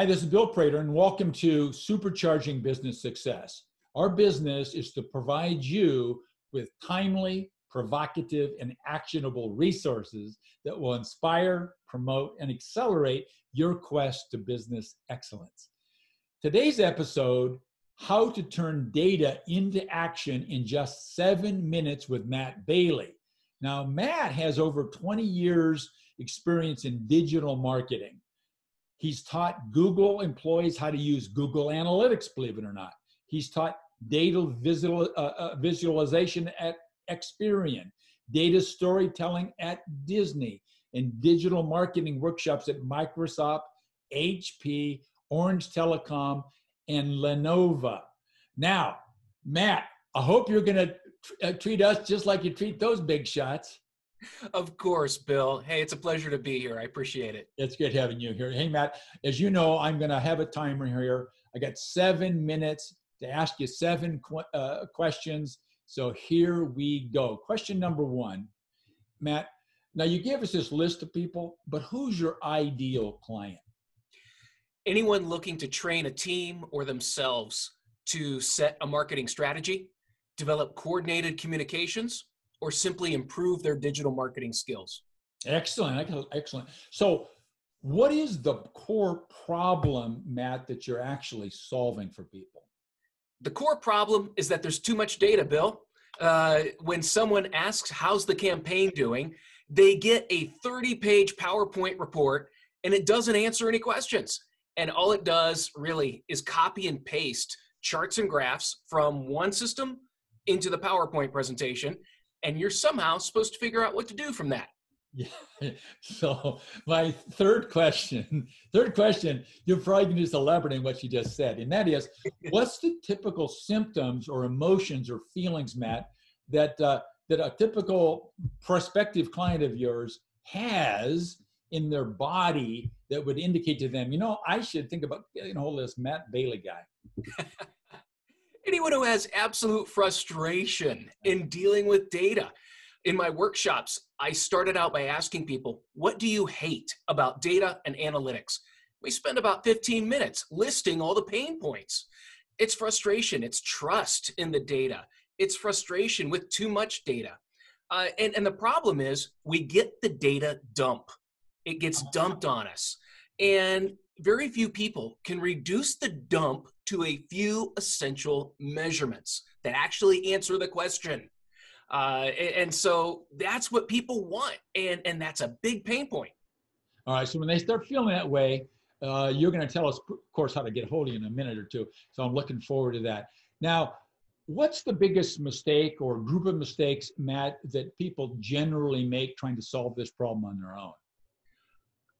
Hi, this is Bill Prater, and welcome to Supercharging Business Success. Our business is to provide you with timely, provocative, and actionable resources that will inspire, promote, and accelerate your quest to business excellence. Today's episode How to Turn Data into Action in Just Seven Minutes with Matt Bailey. Now, Matt has over 20 years' experience in digital marketing. He's taught Google employees how to use Google Analytics, believe it or not. He's taught data visual, uh, uh, visualization at Experian, data storytelling at Disney, and digital marketing workshops at Microsoft, HP, Orange Telecom, and Lenovo. Now, Matt, I hope you're going to uh, treat us just like you treat those big shots. Of course, Bill. Hey, it's a pleasure to be here. I appreciate it. It's good having you here. Hey, Matt, as you know, I'm going to have a timer here. I got seven minutes to ask you seven qu- uh, questions. So here we go. Question number one, Matt. Now you gave us this list of people, but who's your ideal client? Anyone looking to train a team or themselves to set a marketing strategy, develop coordinated communications, or simply improve their digital marketing skills. Excellent, excellent. So, what is the core problem, Matt, that you're actually solving for people? The core problem is that there's too much data, Bill. Uh, when someone asks, How's the campaign doing? they get a 30 page PowerPoint report and it doesn't answer any questions. And all it does really is copy and paste charts and graphs from one system into the PowerPoint presentation and you're somehow supposed to figure out what to do from that. Yeah. So my third question, third question, you're probably going to just elaborate on what you just said, and that is, what's the typical symptoms or emotions or feelings, Matt, that uh, that a typical prospective client of yours has in their body that would indicate to them, you know, I should think about getting hold of this Matt Bailey guy. anyone who has absolute frustration in dealing with data. In my workshops, I started out by asking people, What do you hate about data and analytics? We spend about 15 minutes listing all the pain points. It's frustration, it's trust in the data, it's frustration with too much data. Uh, and, and the problem is, we get the data dump, it gets dumped on us. And very few people can reduce the dump to a few essential measurements that actually answer the question. Uh, and, and, so that's what people want, and, and that's a big pain point. All right, so when they start feeling that way, uh, you're going to tell us, of course, how to get hold of you in a minute or two. So I'm looking forward to that. Now, what's the biggest mistake or group of mistakes, Matt, that people generally make trying to solve this problem on their own?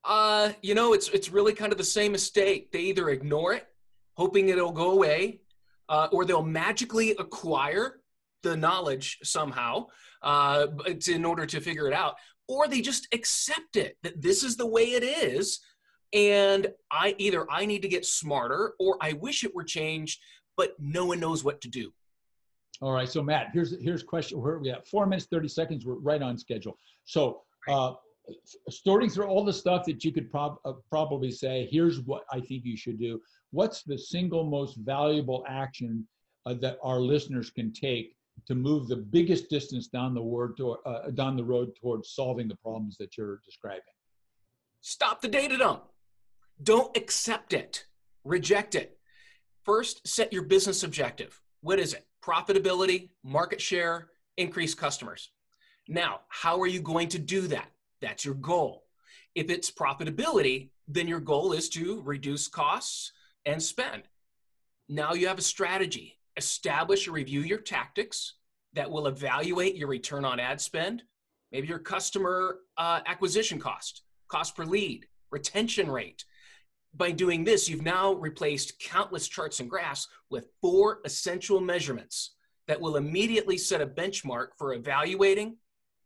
Uh, you know, it's it's really kind of the same mistake. They either ignore it, hoping it'll go away, uh, or they'll magically acquire the knowledge somehow uh, in order to figure it out, or they just accept it that this is the way it is, and I either I need to get smarter or I wish it were changed, but no one knows what to do. All right, so Matt, here's here's question. Where we at? Four minutes thirty seconds. We're right on schedule. So. Uh, sorting through all the stuff that you could prob- uh, probably say, here's what I think you should do. What's the single most valuable action uh, that our listeners can take to move the biggest distance down the word to, uh, down the road towards solving the problems that you're describing? Stop the data dump. Don't accept it. Reject it. First, set your business objective. What is it? Profitability, market share, increase customers. Now, how are you going to do that? That's your goal. If it's profitability, then your goal is to reduce costs and spend. Now you have a strategy. Establish or review your tactics that will evaluate your return on ad spend, maybe your customer uh, acquisition cost, cost per lead, retention rate. By doing this, you've now replaced countless charts and graphs with four essential measurements that will immediately set a benchmark for evaluating,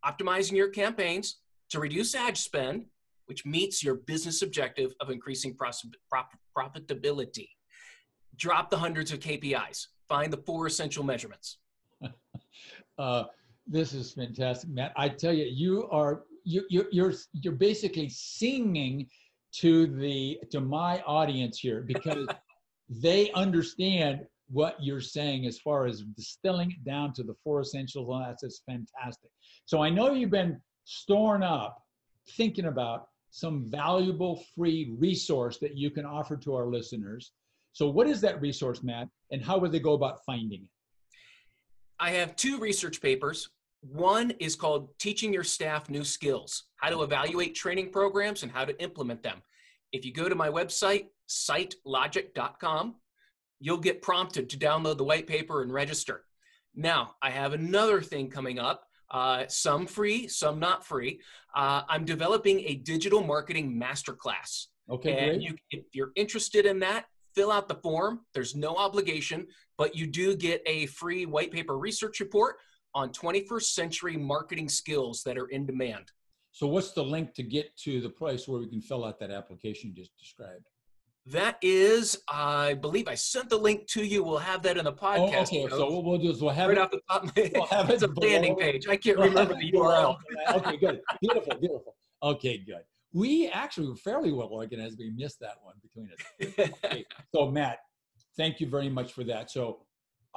optimizing your campaigns, to reduce ad spend, which meets your business objective of increasing profitability. Drop the hundreds of KPIs. Find the four essential measurements. uh, this is fantastic, Matt. I tell you, you are you, you you're you're basically singing to the to my audience here because they understand what you're saying as far as distilling it down to the four essentials. And that's just fantastic. So I know you've been storing up, thinking about some valuable free resource that you can offer to our listeners. So what is that resource, Matt, and how would they go about finding it? I have two research papers. One is called Teaching Your Staff New Skills How to Evaluate Training Programs and How to Implement Them. If you go to my website, sitelogic.com, you'll get prompted to download the white paper and register. Now, I have another thing coming up, uh, some free, some not free. Uh, I'm developing a digital marketing masterclass. Okay, and great. you, if you're interested in that, fill out the form. There's no obligation, but you do get a free white paper research report on 21st century marketing skills that are in demand. So what's the link to get to the place where we can fill out that application you just described? That is, I believe I sent the link to you. We'll have that in the Oh, podcast. okay. notes. So what we'll do is we'll have right it. off the top We'll have it's a it landing page. I can't we'll remember the. URL. Okay, good. Beautiful, beautiful. Okay, good. We actually were fairly well organized. We missed that one between us. Okay, so Matt, thank you very much for that. So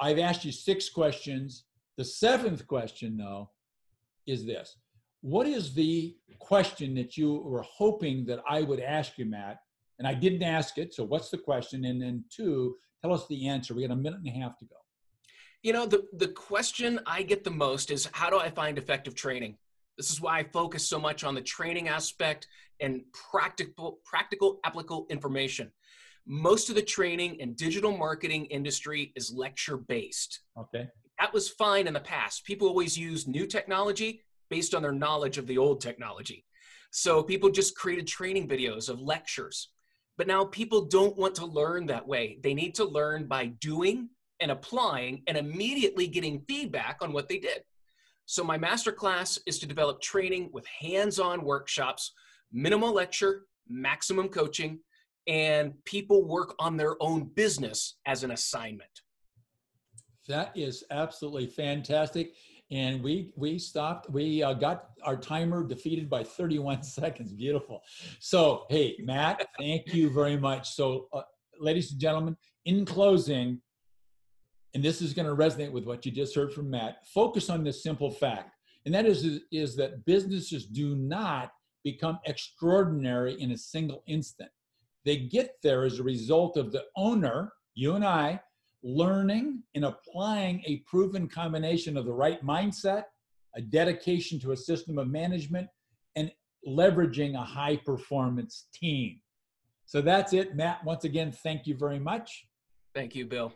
I've asked you six questions. The seventh question, though, is this. What is the question that you were hoping that I would ask you, Matt? And I didn't ask it. So what's the question? And then two, tell us the answer. We got a minute and a half to go. You know, the, the question I get the most is how do I find effective training? This is why I focus so much on the training aspect and practical, practical, applicable information. Most of the training and digital marketing industry is lecture based. Okay. That was fine in the past. People always use new technology based on their knowledge of the old technology. So people just created training videos of lectures. But now people don't want to learn that way. They need to learn by doing and applying and immediately getting feedback on what they did. So my masterclass is to develop training with hands-on workshops, minimal lecture, maximum coaching, and people work on their own business as an assignment. That is absolutely fantastic. And we we stopped. We uh, got our timer defeated by 31 seconds. Beautiful. So hey, Matt, thank you very much. So, uh, ladies and gentlemen, in closing, and this is going to resonate with what you just heard from Matt. Focus on this simple fact, and that is is that businesses do not become extraordinary in a single instant. They get there as a result of the owner, you and I, learning and applying a proven combination of the right mindset, a dedication to a system of management, and leveraging a high performance team. So that's it, Matt. Once again, thank you very much. Thank you, Bill.